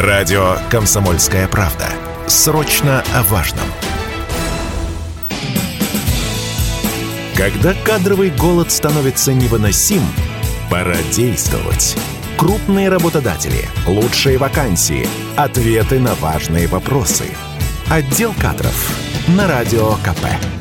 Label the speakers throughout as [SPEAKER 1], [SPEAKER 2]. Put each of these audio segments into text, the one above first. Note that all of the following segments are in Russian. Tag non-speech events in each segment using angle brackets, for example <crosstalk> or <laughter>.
[SPEAKER 1] Радио «Комсомольская правда». Срочно о важном. Когда кадровый голод становится невыносим, пора действовать. Крупные работодатели, лучшие вакансии, ответы на важные вопросы. Отдел кадров на Радио КП.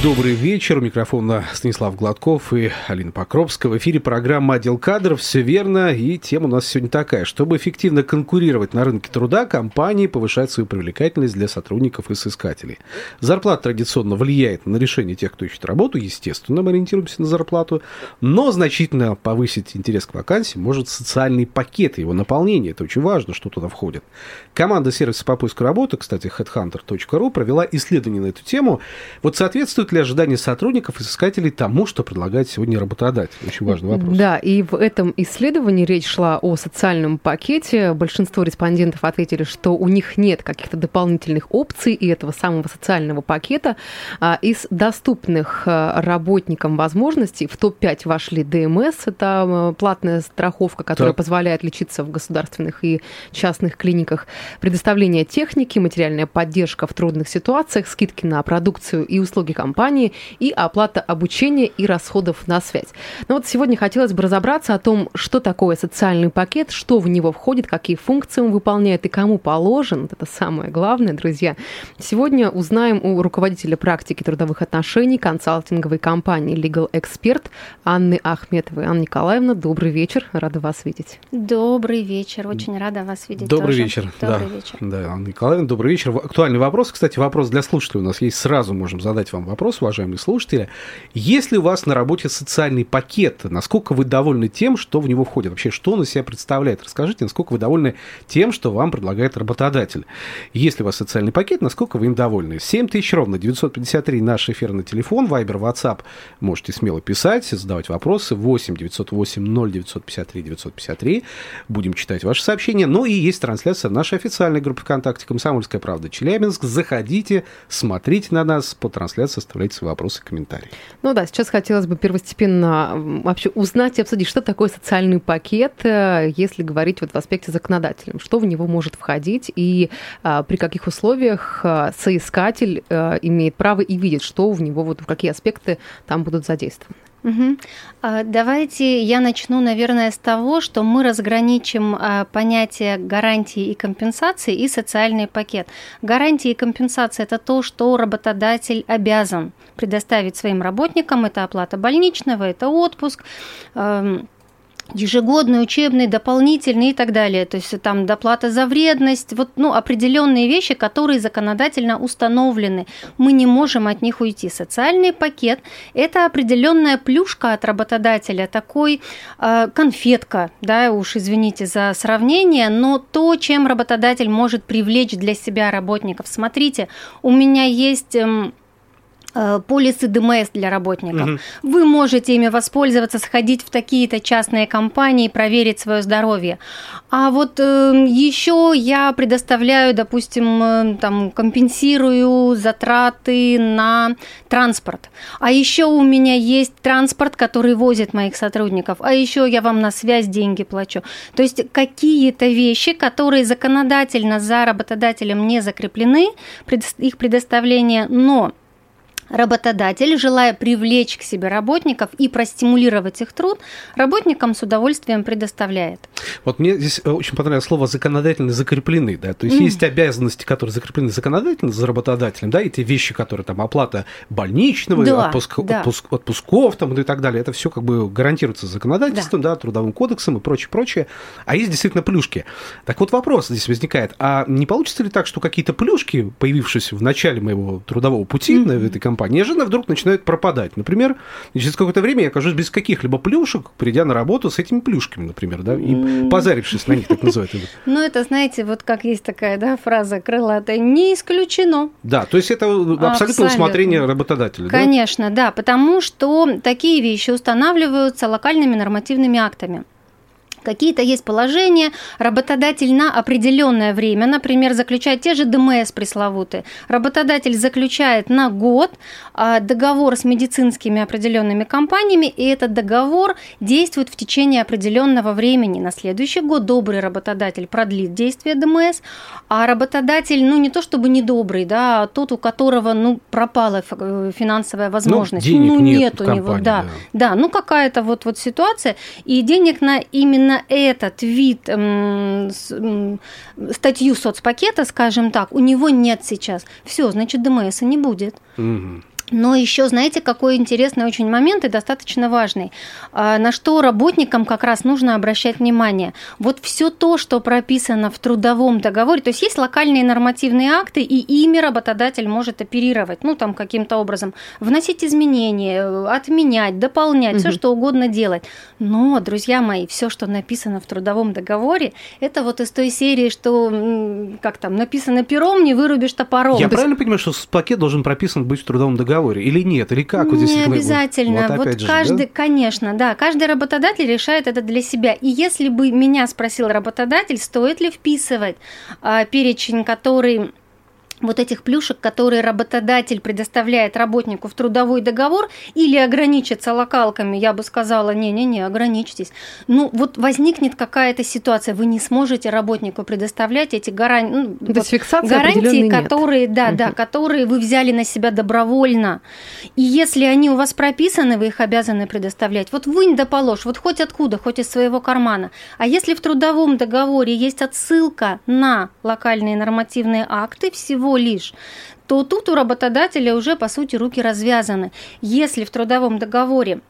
[SPEAKER 2] Добрый вечер. У микрофона Станислав Гладков и Алина Покровская. В эфире программа «Отдел кадров». Все верно. И тема у нас сегодня такая. Чтобы эффективно конкурировать на рынке труда, компании повышают свою привлекательность для сотрудников и соискателей. Зарплата традиционно влияет на решение тех, кто ищет работу. Естественно, мы ориентируемся на зарплату. Но значительно повысить интерес к вакансии может социальный пакет, его наполнение. Это очень важно, что туда входит. Команда сервиса по поиску работы, кстати, headhunter.ru, провела исследование на эту тему. Вот соответствует соответствует ли ожидания сотрудников и искателей тому, что предлагает сегодня работодатель? Очень важный вопрос.
[SPEAKER 3] Да, и в этом исследовании речь шла о социальном пакете. Большинство респондентов ответили, что у них нет каких-то дополнительных опций и этого самого социального пакета. А, из доступных а, работникам возможностей в топ-5 вошли ДМС, это платная страховка, которая так. позволяет лечиться в государственных и частных клиниках, предоставление техники, материальная поддержка в трудных ситуациях, скидки на продукцию и услуги компании компании и оплата обучения и расходов на связь. Но вот сегодня хотелось бы разобраться о том, что такое социальный пакет, что в него входит, какие функции он выполняет и кому положен. Вот это самое главное, друзья. Сегодня узнаем у руководителя практики трудовых отношений консалтинговой компании Legal Expert Анны Ахметовой. Анна Николаевна, добрый вечер, рада вас видеть.
[SPEAKER 4] Добрый вечер, очень рада вас видеть
[SPEAKER 2] Добрый
[SPEAKER 4] тоже.
[SPEAKER 2] вечер.
[SPEAKER 4] Добрый
[SPEAKER 2] да.
[SPEAKER 4] вечер.
[SPEAKER 2] Да, Анна Николаевна, добрый вечер. Актуальный вопрос, кстати, вопрос для слушателей у нас есть, сразу можем задать вам вопрос вопрос, уважаемые слушатели. Есть ли у вас на работе социальный пакет? Насколько вы довольны тем, что в него входит? Вообще, что он из себя представляет? Расскажите, насколько вы довольны тем, что вам предлагает работодатель? Есть ли у вас социальный пакет, насколько вы им довольны? 7 тысяч ровно, 953 наш эфирный телефон, Вайбер, WhatsApp. Можете смело писать, задавать вопросы. 8 908 0 953 953. Будем читать ваши сообщения. Ну и есть трансляция в нашей официальной группе ВКонтакте «Комсомольская правда Челябинск». Заходите, смотрите на нас по трансляции, оставляйте свои вопросы комментарии.
[SPEAKER 3] Ну да, сейчас хотелось бы первостепенно вообще узнать и обсудить, что такое социальный пакет, э, если говорить вот в аспекте законодательном, что в него может входить и а, при каких условиях а, соискатель а, имеет право и видит, что в него, вот в какие аспекты там будут задействованы.
[SPEAKER 4] Угу. Давайте я начну, наверное, с того, что мы разграничим а, понятие гарантии и компенсации и социальный пакет. Гарантии и компенсация – это то, что работодатель обязан предоставить своим работникам. Это оплата больничного, это отпуск, ежегодный, учебный, дополнительный и так далее. То есть там доплата за вредность, вот ну, определенные вещи, которые законодательно установлены. Мы не можем от них уйти. Социальный пакет – это определенная плюшка от работодателя, такой э, конфетка, да, уж извините за сравнение, но то, чем работодатель может привлечь для себя работников. Смотрите, у меня есть… Э, полисы ДМС для работников. Угу. Вы можете ими воспользоваться, сходить в такие-то частные компании, проверить свое здоровье. А вот э, еще я предоставляю, допустим, э, там компенсирую затраты на транспорт. А еще у меня есть транспорт, который возит моих сотрудников. А еще я вам на связь деньги плачу. То есть какие-то вещи, которые законодательно за работодателем не закреплены, их предоставление, но Работодатель, желая привлечь к себе работников и простимулировать их труд, работникам с удовольствием предоставляет.
[SPEAKER 2] Вот мне здесь э, очень понравилось слово законодательно закреплены, да, то есть mm. есть обязанности, которые закреплены законодательно за работодателем, да, и те вещи, которые там оплата больничного, да, отпуск, да. Отпуск, отпусков там и так далее, это все как бы гарантируется законодательством, да. да, трудовым кодексом и прочее, прочее. А есть действительно плюшки. Так вот вопрос здесь возникает, а не получится ли так, что какие-то плюшки, появившиеся в начале моего трудового пути mm. на этой компании, компании, неожиданно вдруг начинают пропадать. Например, через какое-то время я окажусь без каких-либо плюшек, придя на работу с этими плюшками, например, да, и позарившись на них, так называют. <laughs>
[SPEAKER 4] Ну, это, знаете, вот как есть такая, да, фраза крылатая, не исключено.
[SPEAKER 2] Да, то есть это абсолютно усмотрение работодателя.
[SPEAKER 4] Конечно, да, потому что такие вещи устанавливаются локальными нормативными актами. Какие-то есть положения, работодатель на определенное время, например, заключает те же ДМС пресловутые. Работодатель заключает на год а, договор с медицинскими определенными компаниями, и этот договор действует в течение определенного времени. На следующий год добрый работодатель продлит действие ДМС, а работодатель, ну не то чтобы недобрый, да, а тот, у которого, ну, пропала э, финансовая возможность,
[SPEAKER 2] ну, денег
[SPEAKER 4] ну
[SPEAKER 2] нет,
[SPEAKER 4] нет у
[SPEAKER 2] компании,
[SPEAKER 4] него, да,
[SPEAKER 2] да,
[SPEAKER 4] да, ну какая-то вот вот ситуация, и денег на именно этот вид статью соцпакета, скажем так, у него нет сейчас. Все, значит, ДМС не будет.
[SPEAKER 2] Мгм.
[SPEAKER 4] Но еще, знаете, какой интересный очень момент и достаточно важный, а, на что работникам как раз нужно обращать внимание. Вот все то, что прописано в трудовом договоре, то есть есть локальные нормативные акты, и ими работодатель может оперировать, ну там каким-то образом, вносить изменения, э, отменять, дополнять, все
[SPEAKER 3] Мгм.
[SPEAKER 4] что угодно делать. Но, друзья мои, все, что написано в трудовом договоре, это вот из той серии, что, как там, написано пером, не вырубишь топором.
[SPEAKER 2] Я
[SPEAKER 4] То есть
[SPEAKER 2] правильно понимаю, что пакет должен прописан быть в трудовом договоре? Или нет? Или как? Вот здесь
[SPEAKER 4] обязательно.
[SPEAKER 2] Вот,
[SPEAKER 4] Вот,
[SPEAKER 2] же, да?
[SPEAKER 4] каждый, конечно, да, каждый работодатель решает это для себя. И если бы меня спросил работодатель, стоит ли вписывать а, перечень, который вот этих плюшек, которые работодатель предоставляет работнику в трудовой договор, или ограничиться локалками, я бы сказала, не-не-не, ограничьтесь. Ну, вот возникнет какая-то ситуация, вы не сможете работнику предоставлять эти гарантии, ну, вот гарантии,
[SPEAKER 3] нет.
[SPEAKER 4] которые, да, да,
[SPEAKER 3] Мгм.
[SPEAKER 4] которые вы взяли на себя добровольно. И если они у вас прописаны, вы их обязаны предоставлять. Вот вынь да положь, вот хоть откуда, хоть из своего кармана. А если в трудовом договоре есть отсылка на локальные нормативные акты всего лишь, то тут у работодателя уже, по сути, руки развязаны. Если в трудовом договоре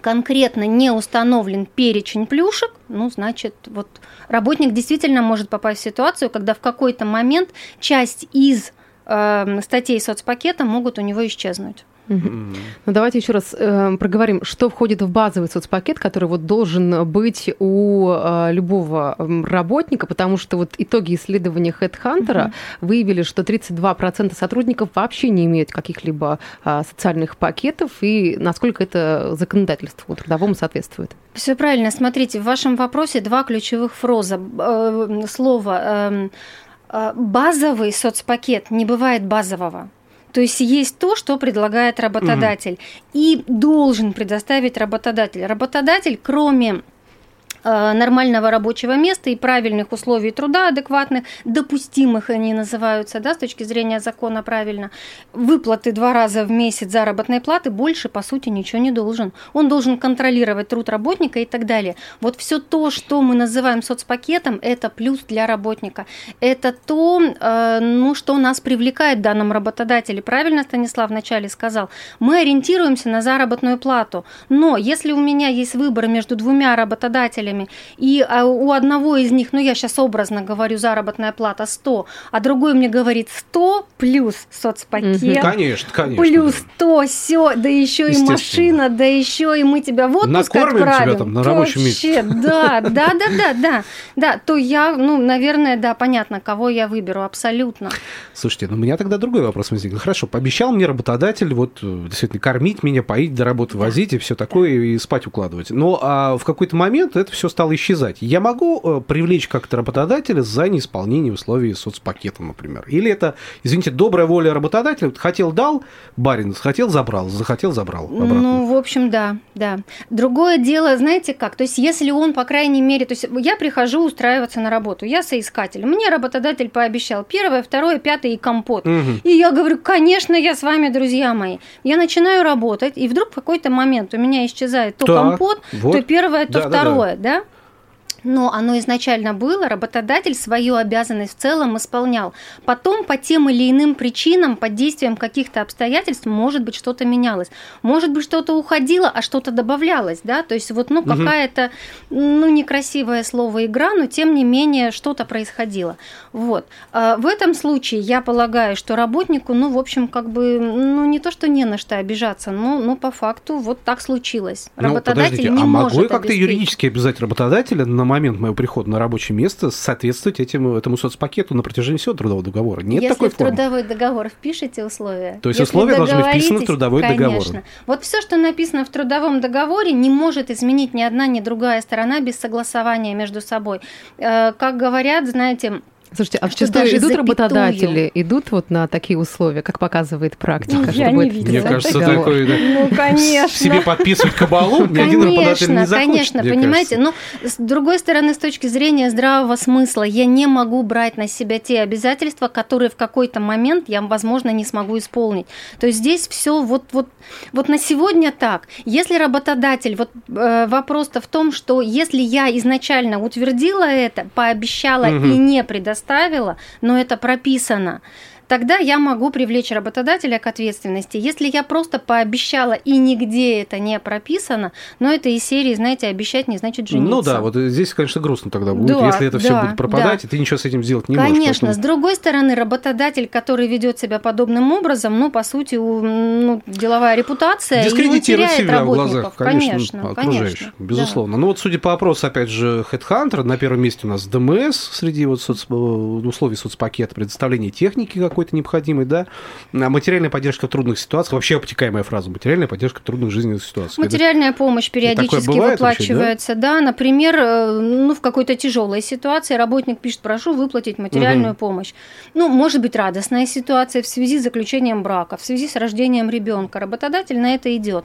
[SPEAKER 4] конкретно не установлен перечень плюшек, ну, значит, вот работник действительно может попасть в ситуацию, когда в какой-то момент часть из э, статей соцпакета могут у него исчезнуть.
[SPEAKER 3] Ну, давайте еще раз э, проговорим, что входит в базовый соцпакет, который вот должен быть у э, любого работника, потому что вот итоги исследования HeadHunter выявили, что 32% сотрудников вообще не имеют каких-либо а, социальных пакетов, и насколько это законодательству трудовому соответствует.
[SPEAKER 4] Все правильно. Смотрите, в вашем вопросе два ключевых фроза, э, слова. эм, э, базовый соцпакет не бывает базового. То есть есть то, что предлагает работодатель, и должен предоставить работодатель. Работодатель, кроме нормального рабочего места и правильных условий труда, адекватных, допустимых они называются, да, с точки зрения закона правильно, выплаты два раза в месяц заработной платы, больше, по сути, ничего не должен. Он должен контролировать труд работника и так далее. Вот все то, что мы называем соцпакетом, это плюс для работника. Это то, э, ну, что нас привлекает в данном работодателе. Правильно Станислав вначале сказал. Мы ориентируемся на заработную плату. Но если у меня есть выбор между двумя работодателями, и а, у одного из них, ну, я сейчас образно говорю, заработная плата 100, а другой мне говорит 100 плюс соцпакет.
[SPEAKER 2] Конечно, конечно.
[SPEAKER 4] Плюс
[SPEAKER 2] да.
[SPEAKER 4] то, все, да еще и машина, да еще и мы тебя в отпуск
[SPEAKER 2] Накормим тебя
[SPEAKER 4] отправим.
[SPEAKER 2] там на рабочем
[SPEAKER 4] Вообще, Да, да, да, да, да, да. То я, ну, наверное, да, понятно, кого я выберу, абсолютно.
[SPEAKER 2] Слушайте, ну у меня тогда другой вопрос возник. Хорошо, пообещал мне работодатель вот э, действительно кормить меня, поить, до работы возить и все такое, и спать укладывать. Но а в какой-то момент это все стало исчезать. Я могу э, привлечь как-то работодателя за неисполнение условий соцпакета, например? Или это, извините, добрая воля работодателя, хотел дал, барин, хотел забрал, захотел забрал обратно.
[SPEAKER 4] Ну, в общем, да, да. Другое дело, знаете как, то есть если он, по крайней мере, то есть я прихожу устраиваться на работу, я соискатель, мне работодатель пообещал первое, второе, пятое и компот.
[SPEAKER 2] Мгм.
[SPEAKER 4] И я говорю, конечно, я с вами, друзья мои. Я начинаю работать, и вдруг в какой-то момент у меня исчезает то
[SPEAKER 2] Так,
[SPEAKER 4] компот,
[SPEAKER 2] вот.
[SPEAKER 4] то первое, то
[SPEAKER 2] Да-да-да.
[SPEAKER 4] второе, да? Almeida. Но оно изначально было, работодатель свою обязанность в целом исполнял. Потом по тем или иным причинам, под действием каких-то обстоятельств, может быть, что-то менялось. Может быть, что-то уходило, а что-то добавлялось, да? То есть вот, ну, какая-то, ну, некрасивое слово игра, но тем не менее что-то происходило. Вот. А В этом случае я полагаю, что работнику, ну, в общем, как бы, ну, не то, что не на что обижаться, но, ну, по факту вот так случилось.
[SPEAKER 2] Ну,
[SPEAKER 4] Работодатель
[SPEAKER 2] подождите,
[SPEAKER 4] не
[SPEAKER 2] а
[SPEAKER 4] может
[SPEAKER 2] могу я как-то юридически обязать работодателя на момент моего прихода на рабочее место соответствовать этим, этому соцпакету на протяжении всего трудового договора. Нет
[SPEAKER 4] Если
[SPEAKER 2] такой
[SPEAKER 4] в трудовой договор впишете условия.
[SPEAKER 2] То есть условия должны быть вписаны в трудовой
[SPEAKER 4] конечно.
[SPEAKER 2] договор.
[SPEAKER 4] Вот все, что написано в трудовом договоре, не может изменить ни одна, ни другая сторона без согласования между собой. Э, как говорят, знаете,
[SPEAKER 3] Слушайте, а зачастую идут запятую. работодатели, идут вот на такие условия, как показывает практика,
[SPEAKER 4] ну, Я не видела.
[SPEAKER 2] Мне кажется, такой, да,
[SPEAKER 4] ну, конечно.
[SPEAKER 2] себе подписывать кабалу, ни один работодатель не захочет.
[SPEAKER 4] Конечно, понимаете, но с другой стороны, с точки зрения здравого смысла, я не могу брать на себя те обязательства, которые в какой-то момент я, возможно, не смогу исполнить. То есть здесь все вот, вот, вот на сегодня так. Если работодатель, вот э, вопрос-то в том, что если я изначально утвердила это, пообещала угу. и не предоставила, оставила, но это прописано тогда я могу привлечь работодателя к ответственности. Если я просто пообещала и нигде это не прописано, но это из серии, знаете, обещать не значит жениться.
[SPEAKER 2] Ну да, вот здесь, конечно, грустно тогда будет, да, если это да, все будет пропадать, да. и ты ничего с этим сделать не
[SPEAKER 4] конечно.
[SPEAKER 2] можешь.
[SPEAKER 4] Конечно, поэтому... с другой стороны, работодатель, который ведет себя подобным образом, ну, по сути, ну, деловая репутация теряет себя в глазах,
[SPEAKER 2] конечно, конечно окружающих, конечно, безусловно. Да. Ну вот, судя по опросу, опять же, Headhunter, на первом месте у нас ДМС среди вот соц... условий соцпакета, предоставление техники, как какой-то необходимый, да, а материальная поддержка в трудных ситуациях, вообще обтекаемая фраза, материальная поддержка в трудных жизненных ситуациях.
[SPEAKER 4] Материальная Это... помощь периодически выплачивается, вообще, да? да, например, э, ну, в какой-то тяжелой ситуации работник пишет, прошу выплатить материальную угу. помощь. Ну, может быть, радостная ситуация в связи с заключением брака, в связи с рождением ребенка. Работодатель на это идет.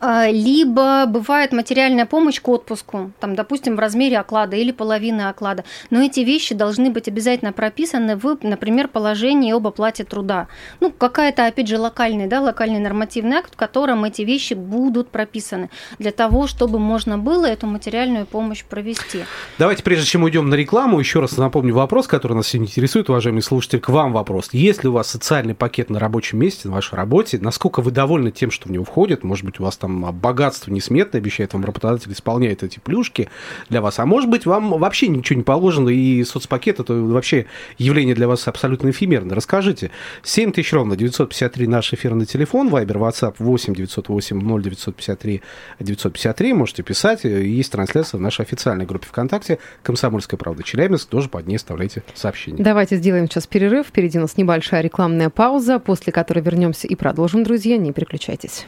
[SPEAKER 4] А, либо бывает материальная помощь к отпуску, там, допустим, в размере оклада или половины оклада. Но эти вещи должны быть обязательно прописаны в, например, положении об оплате труда. Ну, какая-то, опять же, локальный, да, локальный нормативный акт, в котором эти вещи будут прописаны для того, чтобы можно было эту материальную помощь провести.
[SPEAKER 2] Давайте, прежде чем уйдем на рекламу, еще раз напомню вопрос, который нас сегодня интересует, уважаемые слушатели, к вам вопрос. Есть ли у вас социальный пакет на рабочем месте, на вашей работе? Насколько вы довольны тем, что в него входит? Может быть, у вас там богатство несметное обещает вам работодатель, исполняет эти плюшки для вас. А может быть, вам вообще ничего не положено, и соцпакет это вообще явление для вас абсолютно эфемерное. Расскажите. 7 тысяч ровно, 953 наш эфирный телефон, Вайбер, WhatsApp 8 908 0 953 953. Можете писать. Есть трансляция в нашей официальной группе ВКонтакте «Комсомольская правда Челябинск». Тоже под ней оставляйте сообщение.
[SPEAKER 3] Давайте сделаем сейчас перерыв. Впереди у нас небольшая рекламная пауза, после которой вернемся и продолжим, друзья. Не переключайтесь.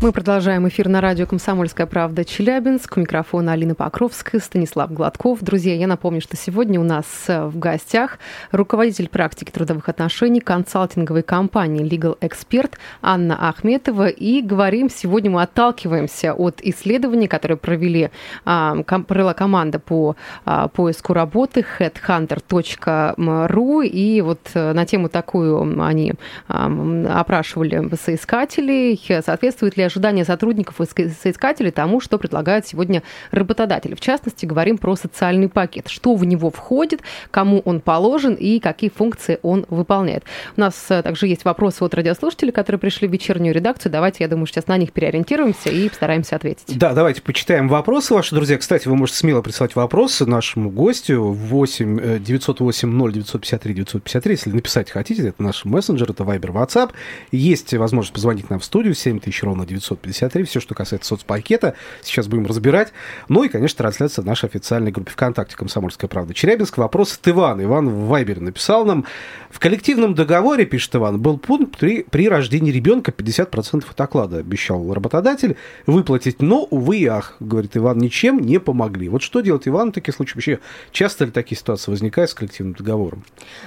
[SPEAKER 3] Мы продолжаем эфир на радио «Комсомольская правда» Челябинск. У микрофона Алина Покровская, Станислав Гладков. Друзья, я напомню, что сегодня у нас э, в гостях руководитель практики трудовых отношений консалтинговой компании Legal Expert Анна Ахметова. И говорим, сегодня мы отталкиваемся от исследований, которые провели, а, провела команда по а, поиску работы headhunter.ru. И вот э, на тему такую они опрашивали соискателей. Соответствует ли ожидания сотрудников и соискателей тому, что предлагают сегодня работодатели. В частности, говорим про социальный пакет. Что в него входит, кому он положен и какие функции он выполняет. У нас э, также есть вопросы от радиослушателей, которые пришли в вечернюю редакцию. Давайте, я думаю, сейчас на них переориентируемся и постараемся ответить.
[SPEAKER 2] Да, давайте почитаем вопросы ваши, друзья. Кстати, вы можете смело присылать вопросы нашему гостю 8 908 0 953 953. Если написать хотите, это наш мессенджер, это Viber, WhatsApp. Есть возможность позвонить нам в студию 7000 ровно 9 953. Все, что касается соцпакета, сейчас будем разбирать. Ну и, конечно, трансляция в нашей официальной группе ВКонтакте «Комсомольская правда». Челябинск. Вопрос от Ивана. Иван в Вайбере написал нам. В коллективном договоре, пишет Иван, был пункт при, при рождении ребенка 50% от оклада. Обещал работодатель выплатить, но, увы и ах, говорит Иван, ничем не помогли. Вот что делать Иван в таких случаях? Вообще, часто ли такие ситуации возникают с коллективным договором?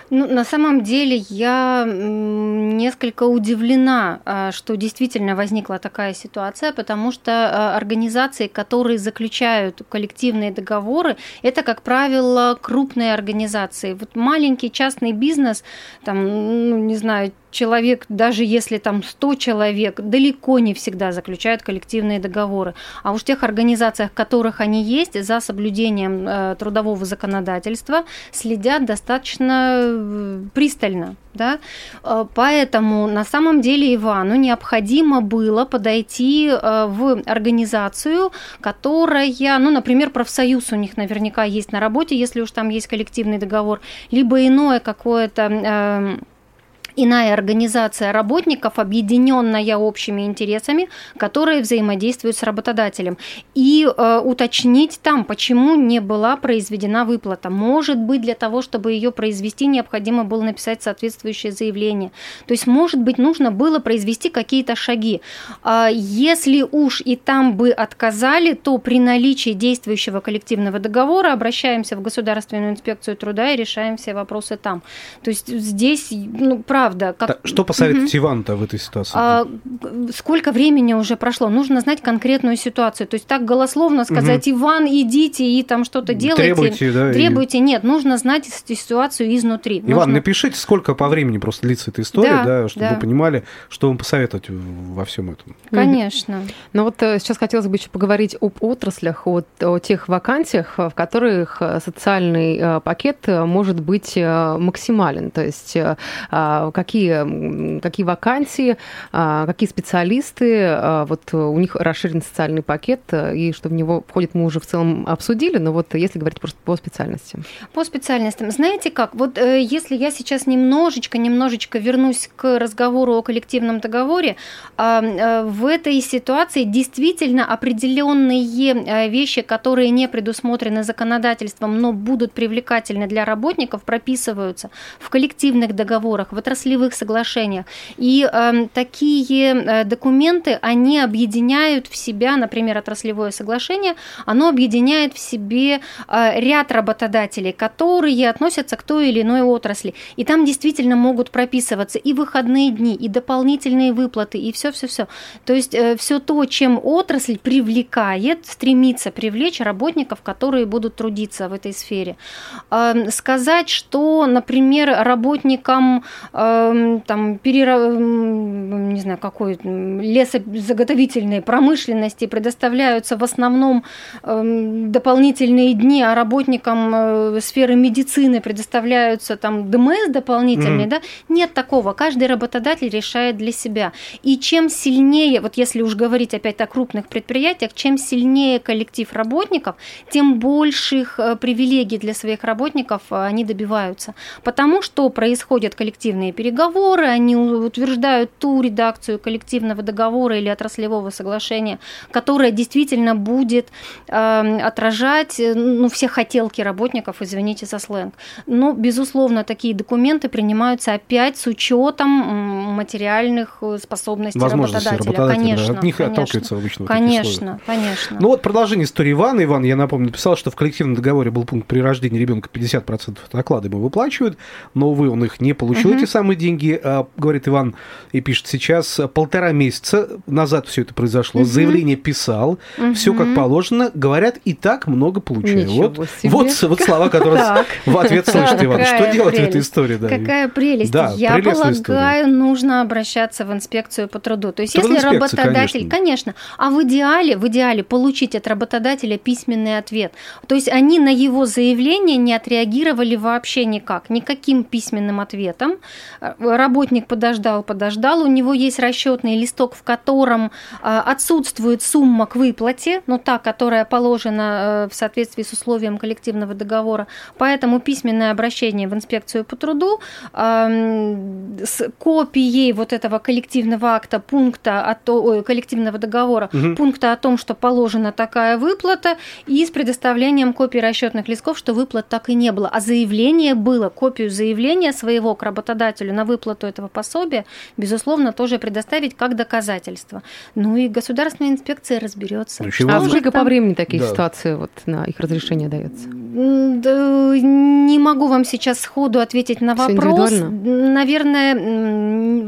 [SPEAKER 4] Ну, на самом деле, я несколько удивлена, а, что действительно возникла такая такая ситуация, потому что э, организации, которые заключают коллективные договоры, это, как правило, крупные организации. Вот маленький частный бизнес, там, ну, не знаю, человек, даже если там 100 человек, далеко не всегда заключают коллективные договоры. А уж в тех организациях, в которых они есть, за соблюдением э, трудового законодательства следят достаточно э, пристально. Да? Э, поэтому на самом деле Ивану необходимо было подойти э, в организацию, которая, ну, например, профсоюз у них наверняка есть на работе, если уж там есть коллективный договор, либо иное какое-то иная организация работников, объединенная общими интересами, которые взаимодействуют с работодателем. И э, уточнить там, почему не была произведена выплата. Может быть, для того, чтобы ее произвести, необходимо было написать соответствующее заявление. То есть, может быть, нужно было произвести какие-то шаги. А если уж и там бы отказали, то при наличии действующего коллективного договора обращаемся в Государственную инспекцию труда и решаем все вопросы там. То есть здесь, ну, правда, правда.
[SPEAKER 2] Как... Что посоветуете угу. Иван-то в этой ситуации? А,
[SPEAKER 4] сколько времени уже прошло? Нужно знать конкретную ситуацию. То есть так голословно сказать, угу. Иван, идите и там что-то делайте.
[SPEAKER 2] Требуйте, да?
[SPEAKER 4] Требуйте. И... Нет, нужно знать ситуацию изнутри.
[SPEAKER 2] Иван, нужно... напишите, сколько по времени просто длится эта история, да, да чтобы да. вы понимали, что вам посоветовать во всем этом.
[SPEAKER 4] Конечно.
[SPEAKER 3] Угу. Ну вот э, сейчас хотелось бы еще поговорить об отраслях, о, о тех вакансиях, в которых э, социальный э, пакет может быть максимален. То есть какие, какие вакансии, а, какие специалисты, а, вот у них расширен социальный пакет, и что в него входит, мы уже в целом обсудили, но вот если говорить просто по специальности.
[SPEAKER 4] По специальностям. Знаете как, вот э, если я сейчас немножечко, немножечко вернусь к разговору о коллективном договоре, а, э, в этой ситуации действительно определенные э, вещи, которые не предусмотрены законодательством, но будут привлекательны для работников, прописываются в коллективных договорах, в отраслевых отраслевых соглашениях. И э, такие документы, они объединяют в себя, например, отраслевое соглашение, оно объединяет в себе э, ряд работодателей, которые относятся к той или иной отрасли. И там действительно могут прописываться и выходные дни, и дополнительные выплаты, и все-все-все. То есть э, все то, чем отрасль привлекает, стремится привлечь работников, которые будут трудиться в этой сфере. Э, сказать, что, например, работникам э, Эм, там, перера... не знаю, какой лесозаготовительной промышленности предоставляются в основном дополнительные дни, а работникам э, сферы медицины предоставляются там ДМС дополнительные, mm-hmm. да, нет такого. Каждый работодатель решает для себя. И чем сильнее, вот если уж говорить опять о крупных предприятиях, чем сильнее коллектив работников, тем больших э, привилегий для своих работников э, они добиваются. Потому что происходят коллективные переговоры, переговоры, они утверждают ту редакцию коллективного договора или отраслевого соглашения, которая действительно будет э, отражать ну, все хотелки работников, извините за сленг. Но, безусловно, такие документы принимаются опять с учетом материальных э, способностей работодателя. работодателя.
[SPEAKER 2] Конечно, От них конечно, отталкивается
[SPEAKER 4] обычно. Конечно, конечно.
[SPEAKER 2] Ну вот продолжение истории Ивана. Иван, я напомню, написал, что в коллективном договоре был пункт при рождении ребенка 50% наклады ему выплачивают, но, увы, он их не получил, угу. эти самые деньги, а, говорит Иван и пишет сейчас, полтора месяца назад все это произошло, угу. заявление писал, угу. все как положено, говорят, и так много получаю. вот, вот, вот слова, которые <laughs> в ответ слышит Иван. Что делать в этой истории?
[SPEAKER 4] Какая прелесть. Я полагаю, нужно обращаться в инспекцию по труду. То есть, если работодатель, конечно, а в идеале, в идеале получить от работодателя письменный ответ. То есть они на его заявление не отреагировали вообще никак, никаким письменным ответом работник подождал, подождал, у него есть расчетный листок, в котором а, отсутствует сумма к выплате, ну та, которая положена э, в соответствии с условием коллективного договора, поэтому письменное обращение в инспекцию по труду с копией вот этого коллективного акта, пункта о то, коллективного договора, угу. пункта о том, что положена такая выплата, и с предоставлением копии расчетных листков, что выплат так и не было, а заявление было, копию заявления своего к работодателю на выплату этого пособия, безусловно, тоже предоставить как доказательство. Ну и государственная инспекция разберется.
[SPEAKER 3] А сколько там... по времени такие да. ситуации вот на их разрешение дается?
[SPEAKER 4] Да, не могу вам сейчас сходу ответить на вопрос. Наверное,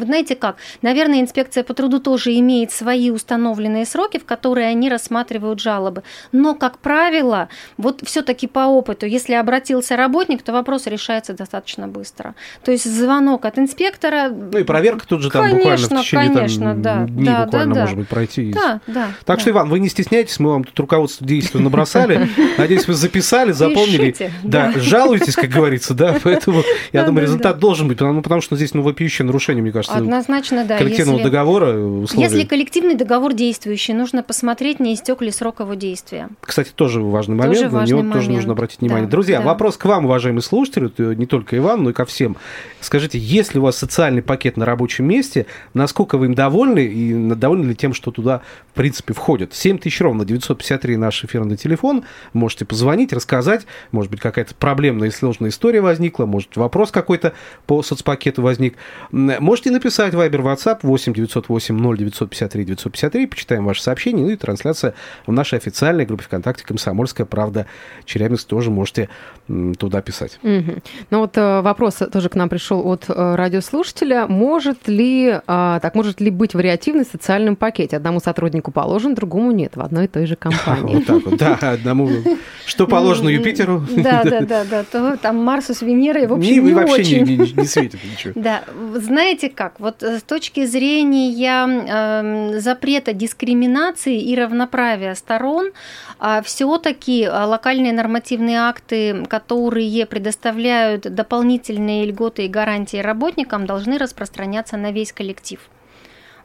[SPEAKER 4] знаете как? Наверное, инспекция по труду тоже имеет свои установленные сроки, в которые они рассматривают жалобы. Но, как правило, вот все-таки по опыту, если обратился работник, то вопрос решается достаточно быстро. То есть звонок от инспектора.
[SPEAKER 2] Ну и проверка тут же там конечно, буквально в течение конечно, там, да, дней да, буквально да, может быть пройти.
[SPEAKER 4] Да, да,
[SPEAKER 2] так
[SPEAKER 4] да.
[SPEAKER 2] что, Иван, вы не стесняйтесь, мы вам тут руководство действия набросали. <laughs> Надеюсь, вы записали, запомнили. Да, жалуйтесь, как говорится, да, <laughs> поэтому я думаю, результат должен быть, потому, потому что здесь, ну, вопиющее нарушение, мне кажется,
[SPEAKER 4] Однозначно, да.
[SPEAKER 2] коллективного
[SPEAKER 4] Если-
[SPEAKER 2] договора условий.
[SPEAKER 4] Если коллективный договор действующий, нужно посмотреть, не истек ли срок его действия.
[SPEAKER 2] Кстати, тоже важный
[SPEAKER 4] Тоже
[SPEAKER 2] момент, на
[SPEAKER 4] важный
[SPEAKER 2] него тоже нужно обратить внимание.
[SPEAKER 4] Да,
[SPEAKER 2] Друзья,
[SPEAKER 4] да.
[SPEAKER 2] вопрос к вам, уважаемые слушатели, это не только Иван, но и ко всем. Скажите, если у вас социальный пакет на рабочем месте, насколько вы им довольны и довольны ли тем, что туда, в принципе, входит? 7 тысяч ровно, 953 наш эфирный телефон. Можете позвонить, рассказать. Может быть, какая-то проблемная и сложная история возникла, может, вопрос какой-то по соцпакету возник. Можете написать Viber, WhatsApp 8 908 0953 953. Почитаем ваше сообщение. Ну и трансляция в нашей официальной группе ВКонтакте «Комсомольская правда». Челябинск тоже можете туда писать.
[SPEAKER 3] Мгм. Ну вот э, вопрос тоже к нам пришел от э, радиослушателя. Может ли, а, так, может ли быть вариативность в социальном пакете? Одному сотруднику положен, другому нет в одной и той же <laughs> компании.
[SPEAKER 2] Вот так вот. Да, одному. Что положено Юпитеру?
[SPEAKER 4] Да, <laughs> да, да, да. То там Марсу с Венерой, в
[SPEAKER 2] Не,
[SPEAKER 4] общем, не
[SPEAKER 2] вообще не,
[SPEAKER 4] очень.
[SPEAKER 2] не- не светит ничего.
[SPEAKER 4] Да, знаете как, вот э, с точки зрения эм, запрета дискриминации и равноправия сторон, все-таки локальные нормативные акты, которые предоставляют дополнительные льготы и гарантии работникам, должны распространяться на весь коллектив.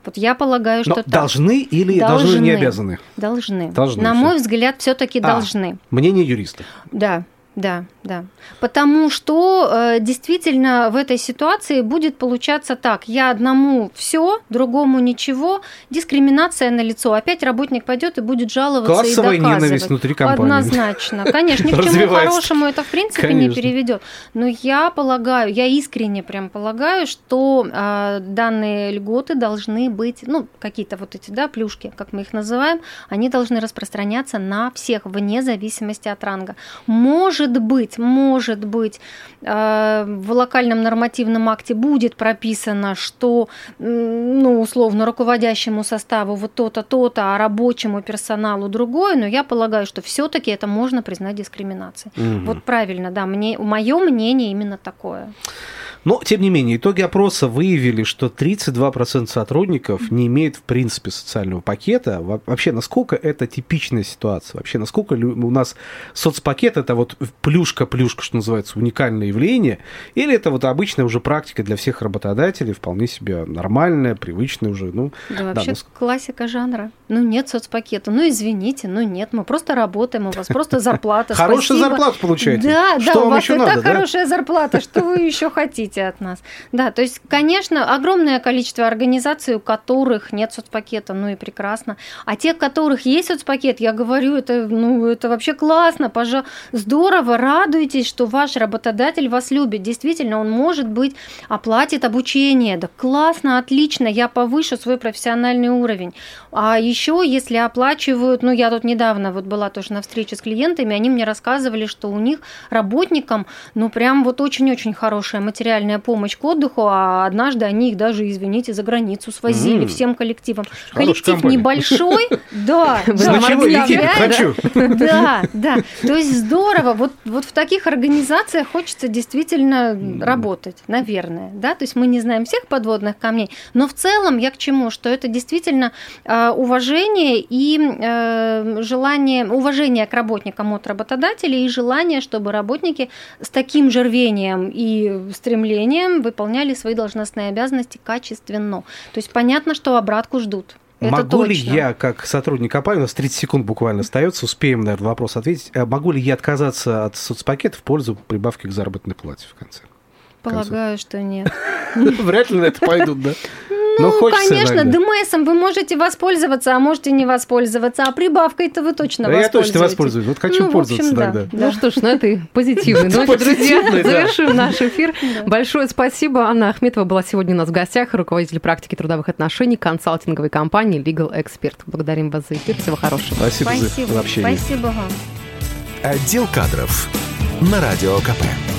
[SPEAKER 4] Вот я полагаю, что
[SPEAKER 2] Но
[SPEAKER 4] так.
[SPEAKER 2] должны или должны, не обязаны?
[SPEAKER 4] Должны.
[SPEAKER 2] Должны
[SPEAKER 4] На мой взгляд, все-таки
[SPEAKER 2] А.
[SPEAKER 4] должны.
[SPEAKER 2] Мнение юриста.
[SPEAKER 4] Да, да, да. Потому что э, действительно в этой ситуации будет получаться так: я одному все, другому ничего, дискриминация на лицо. Опять работник пойдет и будет жаловаться
[SPEAKER 2] Классовая
[SPEAKER 4] и доказывать.
[SPEAKER 2] ненависть внутри компании.
[SPEAKER 4] Однозначно, конечно, ни <laughs> к чему хорошему это в принципе не
[SPEAKER 2] Конечно.
[SPEAKER 4] переведет. Но я полагаю, я искренне прям полагаю, что э, данные льготы должны быть, ну какие-то вот эти да плюшки, как мы их называем, они должны распространяться на всех вне зависимости от ранга. Может быть, может быть, э, в локальном нормативном акте будет прописано, что, ну, условно, руководящему составу вот то-то, то-то, а рабочему персоналу другое, но я полагаю, что все-таки это можно признать дискриминацией.
[SPEAKER 2] Мгм.
[SPEAKER 4] Вот правильно, да, мне, мое мнение именно такое.
[SPEAKER 2] Но, тем не менее, итоги опроса выявили, что 32% сотрудников не имеют, в принципе, социального пакета. Во- Вообще, насколько это типичная ситуация? Вообще, насколько у нас соцпакет – это вот плюшка-плюшка, что называется, уникальное явление? Или это вот обычная уже практика для всех работодателей, вполне себе нормальная, привычная уже? Ну,
[SPEAKER 4] Да,
[SPEAKER 2] да,
[SPEAKER 4] вообще
[SPEAKER 2] ну,
[SPEAKER 4] классика жанра. Ну, нет соцпакета. Ну, извините, ну, нет, мы просто работаем, у вас просто зарплата. <laughs>
[SPEAKER 2] Хорошую
[SPEAKER 4] спасибо.
[SPEAKER 2] зарплату получаете.
[SPEAKER 4] Да, да, у вас и так
[SPEAKER 2] да?
[SPEAKER 4] хорошая зарплата, что вы еще хотите от нас? Да, то есть, конечно, огромное количество организаций, у которых нет соцпакета, ну и прекрасно. А те, у которых есть соцпакет, я говорю, это, ну, это вообще классно, пожа... здорово, радуйтесь, что ваш работодатель вас любит. Действительно, он, может быть, оплатит обучение. Да классно, отлично, я повышу свой профессиональный уровень. А еще, если оплачивают, ну, я тут недавно вот была тоже на встрече с клиентами, они мне рассказывали, что у них работникам, ну, прям вот очень-очень хорошая материальная помощь к отдыху, а однажды они их даже, извините, за границу свозили
[SPEAKER 2] М.
[SPEAKER 4] всем коллективом.
[SPEAKER 2] Хорошая
[SPEAKER 4] Коллектив
[SPEAKER 2] компания.
[SPEAKER 4] небольшой, <laughs> да, да. Да, да. То есть здорово. Вот, вот в таких организациях хочется действительно работать, наверное. Да? То есть мы не знаем всех подводных камней, но в целом я к чему? Что это действительно э, уважение и э, желание, уважение к работникам от работодателей и желание, чтобы работники с таким же рвением и стремлением выполняли свои должностные обязанности качественно. То есть понятно, что обратку ждут. Это
[SPEAKER 2] могу ли
[SPEAKER 4] точно.
[SPEAKER 2] я, как сотрудник компании, у нас 30 секунд буквально остается, успеем, наверное, вопрос ответить, а могу ли я отказаться от соцпакета в пользу прибавки к заработной плате в конце?
[SPEAKER 4] Полагаю, что нет. <laughs>
[SPEAKER 2] Вряд ли на это пойдут, да? <laughs> Но
[SPEAKER 4] Ну,
[SPEAKER 2] хочется
[SPEAKER 4] конечно,
[SPEAKER 2] иногда.
[SPEAKER 4] ДМСом вы можете воспользоваться, а можете не воспользоваться, а прибавкой-то вы точно
[SPEAKER 2] Да я точно
[SPEAKER 4] воспользуетесь.
[SPEAKER 2] воспользуюсь. Вот хочу
[SPEAKER 4] Ну,
[SPEAKER 2] пользоваться
[SPEAKER 4] общем, да.
[SPEAKER 2] тогда.
[SPEAKER 3] Ну что ж, на этой позитивной ноте,
[SPEAKER 2] Позитивной,
[SPEAKER 3] друзья,
[SPEAKER 2] да.
[SPEAKER 3] завершим наш эфир. <laughs>
[SPEAKER 4] Да.
[SPEAKER 3] Большое спасибо. Анна Ахметова была сегодня у нас в гостях, руководитель практики трудовых отношений консалтинговой компании Legal Expert. Благодарим вас за эфир. Всего хорошего.
[SPEAKER 2] Спасибо,
[SPEAKER 4] Спасибо.
[SPEAKER 2] за общение.
[SPEAKER 4] Спасибо вам.
[SPEAKER 1] Отдел кадров на Радио КП.